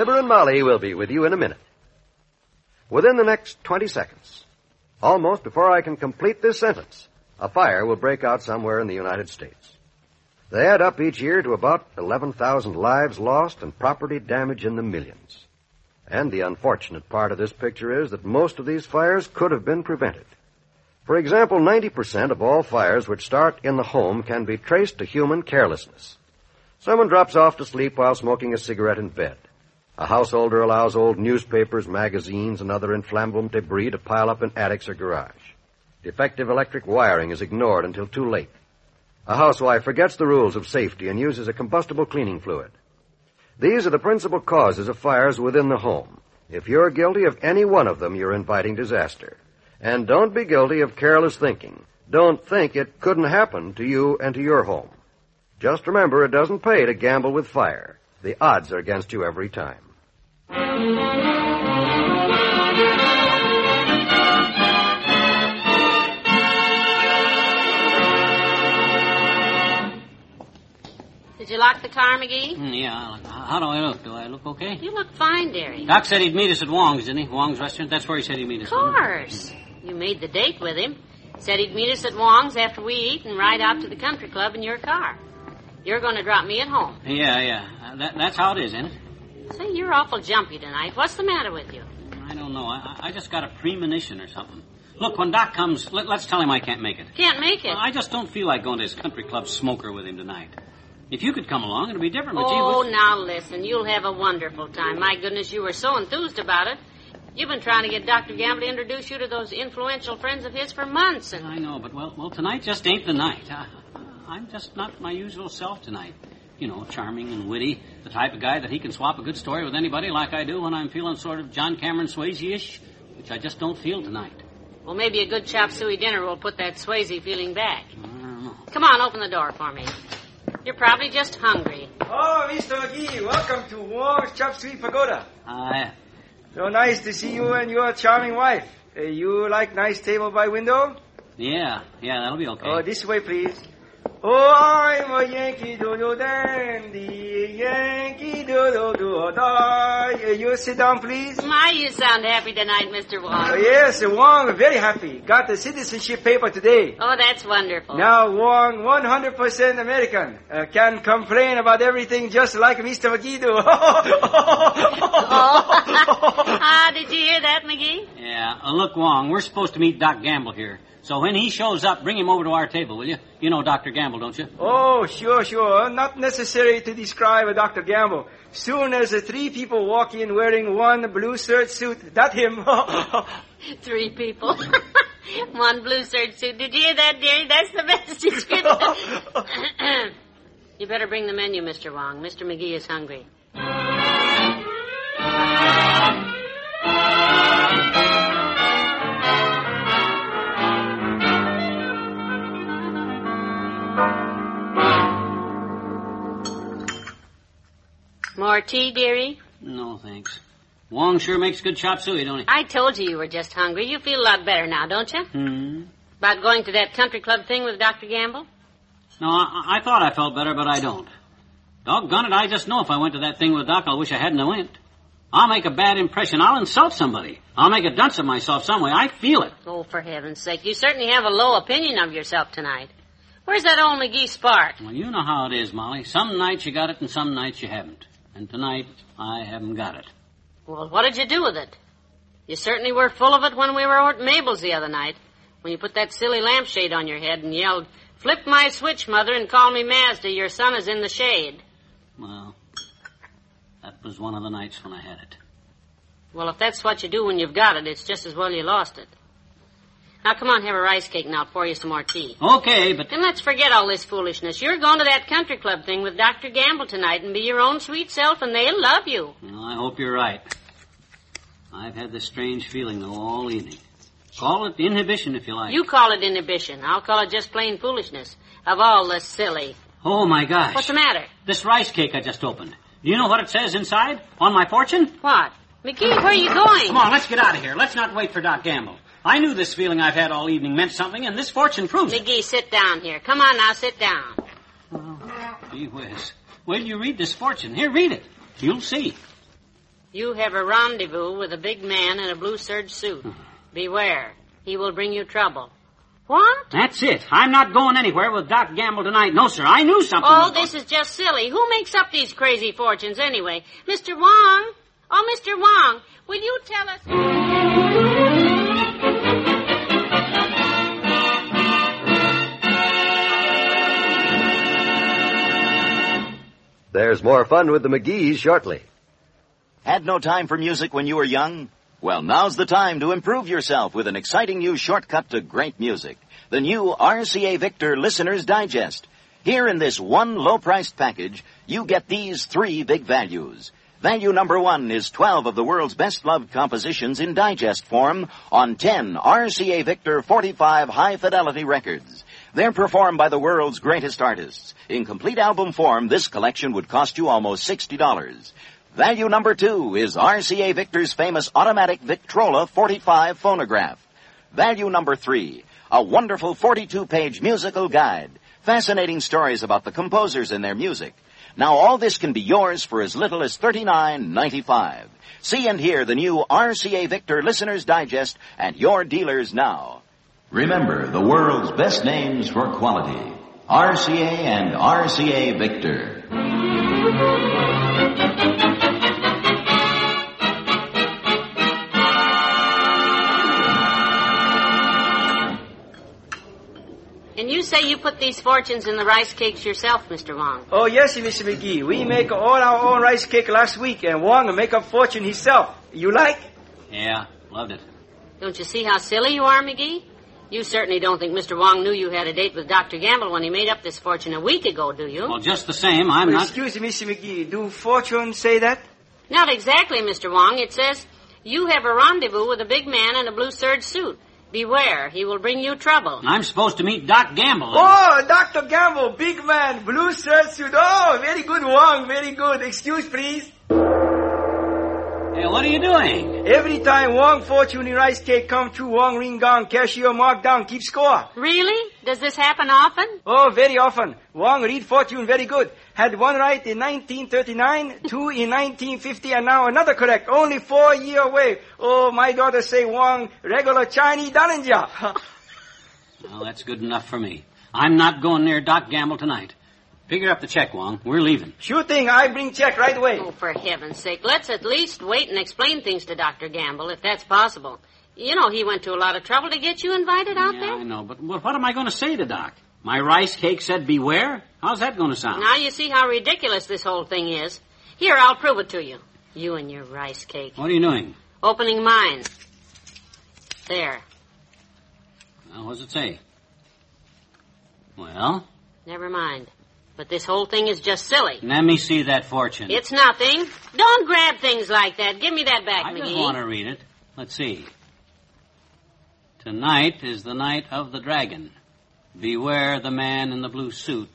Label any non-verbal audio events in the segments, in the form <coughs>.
Fibber and Molly will be with you in a minute. Within the next 20 seconds, almost before I can complete this sentence, a fire will break out somewhere in the United States. They add up each year to about 11,000 lives lost and property damage in the millions. And the unfortunate part of this picture is that most of these fires could have been prevented. For example, 90% of all fires which start in the home can be traced to human carelessness. Someone drops off to sleep while smoking a cigarette in bed. A householder allows old newspapers, magazines, and other inflammable debris to pile up in attics or garage. Defective electric wiring is ignored until too late. A housewife forgets the rules of safety and uses a combustible cleaning fluid. These are the principal causes of fires within the home. If you're guilty of any one of them, you're inviting disaster. And don't be guilty of careless thinking. Don't think it couldn't happen to you and to your home. Just remember it doesn't pay to gamble with fire. The odds are against you every time. Did you lock the car, McGee? Mm, yeah. How do I look? Do I look okay? You look fine, dearie. Doc said he'd meet us at Wong's, didn't he? Wong's restaurant. That's where he said he'd meet us. Of course. You made the date with him. Said he'd meet us at Wong's after we eat and ride out to the country club in your car. You're going to drop me at home. Yeah, yeah. Uh, that, that's how it is, isn't it? Say, you're awful jumpy tonight. What's the matter with you? I don't know. I, I just got a premonition or something. Look, when Doc comes, let, us tell him I can't make it. Can't make it? Well, I just don't feel like going to his country club smoker with him tonight. If you could come along, it'd be different. But oh, gee, now listen. You'll have a wonderful time. My goodness, you were so enthused about it. You've been trying to get Dr. Gamble to introduce you to those influential friends of his for months. And... I know, but well, well, tonight just ain't the night. I, I'm just not my usual self tonight. You know, charming and witty, the type of guy that he can swap a good story with anybody like I do when I'm feeling sort of John Cameron Swayze-ish, which I just don't feel tonight. Well, maybe a good chop suey dinner will put that Swayze feeling back. Come on, open the door for me. You're probably just hungry. Oh, Mr. McGee, welcome to Wong's Chop Suey Pagoda. Hi. So nice to see you and your charming wife. Uh, you like nice table by window? Yeah, yeah, that'll be okay. Oh, this way, please. Oh, I'm a Yankee Doodle Dandy, Yankee Doodle Doodle Die. You sit down, please. My, you sound happy tonight, Mr. Wong. Uh, yes, Wong, very happy. Got the citizenship paper today. Oh, that's wonderful. Now, Wong, 100% American. Uh, can complain about everything just like Mr. McGee do. oh. <laughs> ah, did you hear that, McGee? Yeah. Uh, look, Wong, we're supposed to meet Doc Gamble here. So when he shows up, bring him over to our table, will you? You know Dr. Gamble, don't you? Oh, sure, sure. Not necessary to describe a Dr. Gamble. Soon as the three people walk in wearing one blue serge suit, that him. <laughs> three people. <laughs> one blue serge suit. Did you hear that, dearie? That's the best you description. <laughs> <coughs> you better bring the menu, Mr. Wong. Mr. McGee is hungry. More tea, dearie? No, thanks. Wong sure makes good chop suey, don't he? I told you you were just hungry. You feel a lot better now, don't you? Hmm. About going to that country club thing with Dr. Gamble? No, I, I thought I felt better, but I don't. Doggone it, I just know if I went to that thing with Doc, I'll wish I hadn't went. I'll make a bad impression. I'll insult somebody. I'll make a dunce of myself some way. I feel it. Oh, for heaven's sake. You certainly have a low opinion of yourself tonight. Where's that old McGee spark? Well, you know how it is, Molly. Some nights you got it and some nights you haven't. And tonight, I haven't got it. Well, what did you do with it? You certainly were full of it when we were at Mabel's the other night. When you put that silly lampshade on your head and yelled, Flip my switch, Mother, and call me Mazda. Your son is in the shade. Well, that was one of the nights when I had it. Well, if that's what you do when you've got it, it's just as well you lost it. Now come on, have a rice cake and I'll pour you some more tea. Okay, but Then let's forget all this foolishness. You're going to that country club thing with Dr. Gamble tonight and be your own sweet self and they'll love you. well, I hope you're right. I've had this strange feeling though all evening. Call it inhibition if you like. You call it inhibition. I'll call it just plain foolishness. Of all the silly. Oh my gosh. What's the matter? This rice cake I just opened. Do you know what it says inside? On my fortune? What? McGee, where are you going? Come on, let's get out of here. Let's not wait for Doc Gamble. I knew this feeling I've had all evening meant something, and this fortune proves it. McGee, sit down here. Come on now, sit down. Oh, gee whiz. Wait till you read this fortune. Here, read it. You'll see. You have a rendezvous with a big man in a blue serge suit. Beware. He will bring you trouble. What? That's it. I'm not going anywhere with Doc Gamble tonight. No, sir. I knew something. Oh, this is just silly. Who makes up these crazy fortunes anyway? Mr. Wong? Oh, Mr. Wong, will you tell us? There's more fun with the McGees shortly. Had no time for music when you were young? Well, now's the time to improve yourself with an exciting new shortcut to great music. The new RCA Victor Listener's Digest. Here in this one low-priced package, you get these three big values. Value number one is 12 of the world's best loved compositions in digest form on 10 RCA Victor 45 high fidelity records. They're performed by the world's greatest artists. In complete album form, this collection would cost you almost $60. Value number two is RCA Victor's famous automatic Victrola 45 phonograph. Value number three, a wonderful 42-page musical guide. Fascinating stories about the composers and their music. Now all this can be yours for as little as $39.95. See and hear the new RCA Victor Listener's Digest at your dealers now. Remember the world's best names for quality. RCA and RCA Victor. And you say you put these fortunes in the rice cakes yourself, Mr. Wong. Oh, yes, Mr. McGee. We make all our own rice cake last week, and Wong make up fortune himself. You like? Yeah, loved it. Don't you see how silly you are, McGee? You certainly don't think Mr. Wong knew you had a date with Dr. Gamble when he made up this fortune a week ago, do you? Well, just the same, I'm Oh, not. Excuse me, Mr. McGee. Do fortune say that? Not exactly, Mr. Wong. It says, you have a rendezvous with a big man in a blue serge suit. Beware, he will bring you trouble. I'm supposed to meet Doc Gamble. Oh, Dr. Gamble, big man, blue serge suit. Oh, very good, Wong, very good. Excuse, please. Hey, what are you doing? Every time Wong fortune in rice cake come true, Wong ring gong, cashier mark down, keep score. Really? Does this happen often? Oh, very often. Wong read fortune very good. Had one right in 1939, <laughs> two in 1950, and now another correct. Only four year away. Oh, my daughter say Wong regular Chinese Dunninger. <laughs> <laughs> Well, that's good enough for me. I'm not going near Doc Gamble tonight. Figure up the check, Wong. We're leaving. sure thing, I bring check right away. Oh, for heaven's sake, let's at least wait and explain things to Dr. Gamble, if that's possible. You know, he went to a lot of trouble to get you invited out yeah, there. I know, but what what am I going to say to Doc? My rice cake said beware? How's that going to sound? Now you see how ridiculous this whole thing is. Here, I'll prove it to you. You and your rice cake. What are you doing? Opening mine. There. Well, what does it say? Well, Never mind. But this whole thing is just silly. let me see that fortune. It's nothing. Don't grab things like that. Give me that back, I just McGee. want to read it. Let's see. Tonight is the night of the dragon. Beware the man in the blue suit.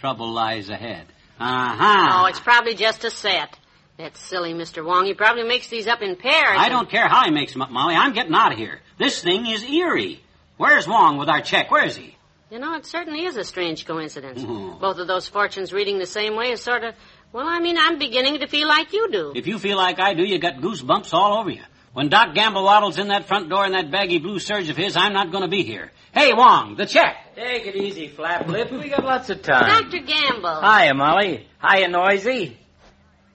Trouble lies ahead. Aha! Oh, it's probably just a set. That silly Mr. Wong. He probably makes these up in pairs. I don't care how he makes them up, Molly. I'm getting out of here. This thing is eerie. Where's Wong with our check? Where is he? You know, it certainly is a strange coincidence. Mhm. Both of those fortunes reading the same way is sort of. Well, I mean, I'm beginning to feel like you do. If you feel like I do, you got goosebumps all over you. When Doc Gamble waddles in that front door in that baggy blue serge of his, I'm not going to be here. Hey, Wong, the check. Take it easy, flap lip. We got lots of time. Dr. Gamble. Hiya, Molly. Hiya, Noisy.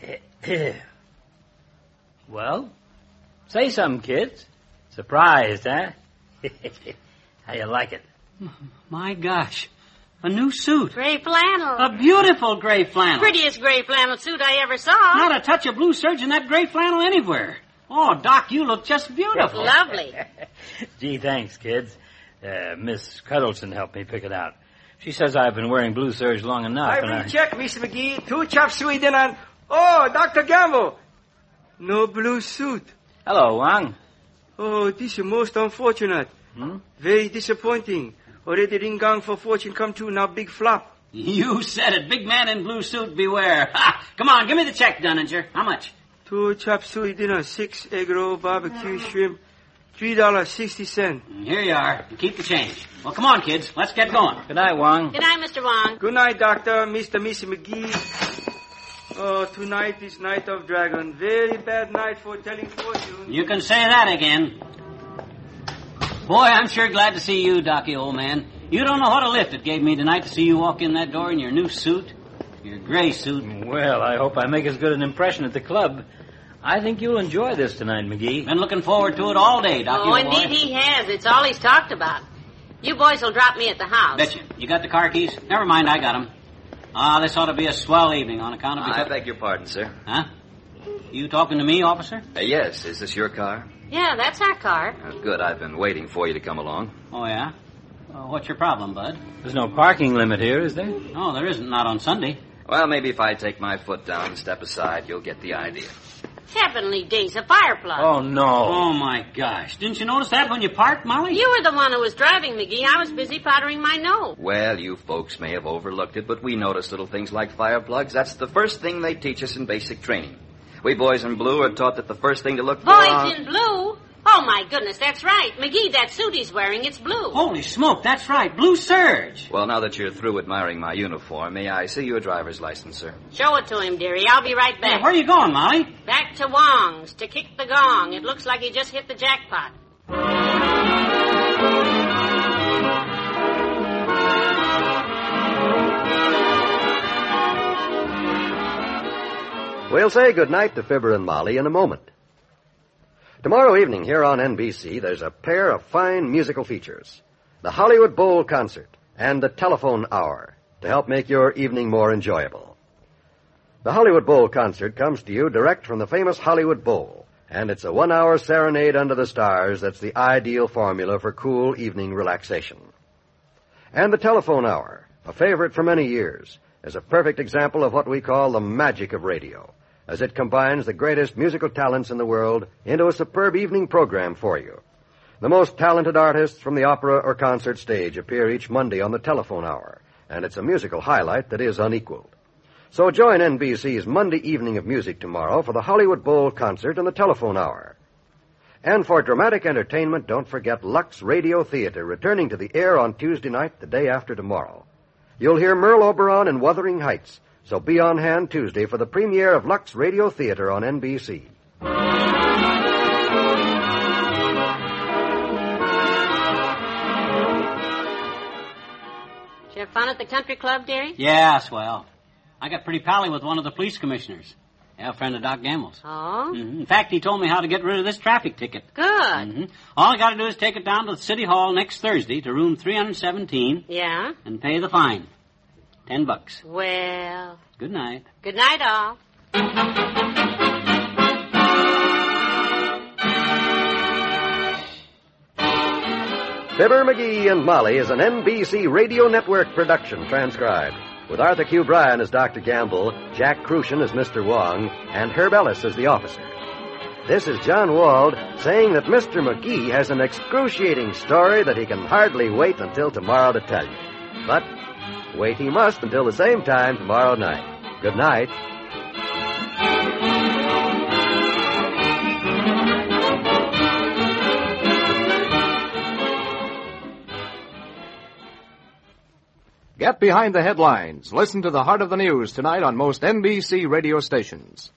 <clears throat> well, say something, kids. Surprised, huh? <laughs> How you like it? My gosh, a new suit. Gray flannel. A beautiful gray flannel. Prettiest gray flannel suit I ever saw. Not a touch of blue serge in that gray flannel anywhere. Oh, Doc, you look just beautiful. <laughs> Lovely. <laughs> Gee, thanks, kids. Uh, Miss Cuddleton helped me pick it out. She says I've been wearing blue serge long enough. I and bring check, Mr. McGee. Two chop suey dinner and... Oh, Dr. Gamble. No blue suit. Hello, Wang. Oh, this is most unfortunate. Hmm? Very disappointing. Already ring gang for fortune come true, now big flop. You said it. Big man in blue suit, beware. Ha! Come on, give me the check, Dunninger. How much? Two chop suey dinner, six egg roll, barbecue shrimp, three dollars sixty cent. Here you are. Keep the change. Well, come on, kids. Let's get going. Good night, Wang. Good night, Mr. Wong. Good night, doctor, Mr. Missy McGee. Oh, tonight is night of dragon. Very bad night for telling fortune. You can say that again. Boy, I'm sure glad to see you, Docky, old man. You don't know what a lift it gave me tonight to see you walk in that door in your new suit. Your gray suit. Well, I hope I make as good an impression at the club. I think you'll enjoy this tonight, McGee. Been looking forward to it all day, Docky, Oh, old boy. indeed he has. It's all he's talked about. You boys will drop me at the house. Betcha. You got the car keys? Never mind, I got them. Ah, this ought to be a swell evening on account of... I beg your pardon, sir. Huh? You talking to me, officer? Uh, yes, is this your car? Yeah, that's our car. Uh, good, I've been waiting for you to come along. Oh, yeah? Uh, what's your problem, Bud? There's no parking limit here, is there? No, there isn't. Not on Sunday. Well, maybe if I take my foot down and step aside, you'll get the idea. Heavenly days, a fire plug. Oh, no. Oh, my gosh. Didn't you notice that when you parked, Molly? You were the one who was driving, McGee. I was busy powdering my nose. Well, you folks may have overlooked it, but we notice little things like fire plugs. That's the first thing they teach us in basic training. We boys in blue are taught that the first thing to look for... Boys in blue? Oh, my goodness, that's right. McGee, that suit he's wearing, it's blue. Holy smoke, that's right. Blue serge. Well, now that you're through admiring my uniform, may I see your driver's license, sir? Show it to him, dearie. I'll be right Hey, back. where are you going, Molly? Back to Wong's to kick the gong. It looks like he just hit the jackpot. We'll say goodnight to Fibber and Molly in a moment. Tomorrow evening here on NBC, there's a pair of fine musical features. The Hollywood Bowl Concert and the Telephone Hour to help make your evening more enjoyable. The Hollywood Bowl Concert comes to you direct from the famous Hollywood Bowl, and it's a one-hour serenade under the stars that's the ideal formula for cool evening relaxation. And the Telephone Hour, a favorite for many years, is a perfect example of what we call the magic of radio, as it combines the greatest musical talents in the world into a superb evening program for you. The most talented artists from the opera or concert stage appear each Monday on the Telephone Hour, and it's a musical highlight that is unequaled. So join NBC's Monday evening of music tomorrow for the Hollywood Bowl concert and the Telephone Hour. And for dramatic entertainment, don't forget Lux Radio Theater returning to the air on Tuesday night, the day after tomorrow. You'll hear Merle Oberon in Wuthering Heights, so be on hand Tuesday for the premiere of Lux Radio Theater on NBC. Did you have fun at the country club, dearie? Yeah, swell. I got pretty pally with one of the police commissioners. Yeah, a friend of Doc Gamble's. Oh, Mhm. In fact, he told me how to get rid of this traffic ticket. good. Mhm. All I got to do is take it down to the city hall next Thursday to room 317 Yeah? and pay the fine. Ten bucks. Well, Good night. good night, all. Fibber McGee and Molly is an NBC Radio Network production transcribed, with Arthur Q. Bryan as Dr. Gamble, Jack Kruschen as Mr. Wong, and Herb Ellis as the officer. This is John Wald saying that Mr. McGee has an excruciating story that he can hardly wait until tomorrow to tell you. But wait he must until the same time tomorrow night. Good night. Get behind the headlines. Listen to the heart of the news tonight on most NBC radio stations.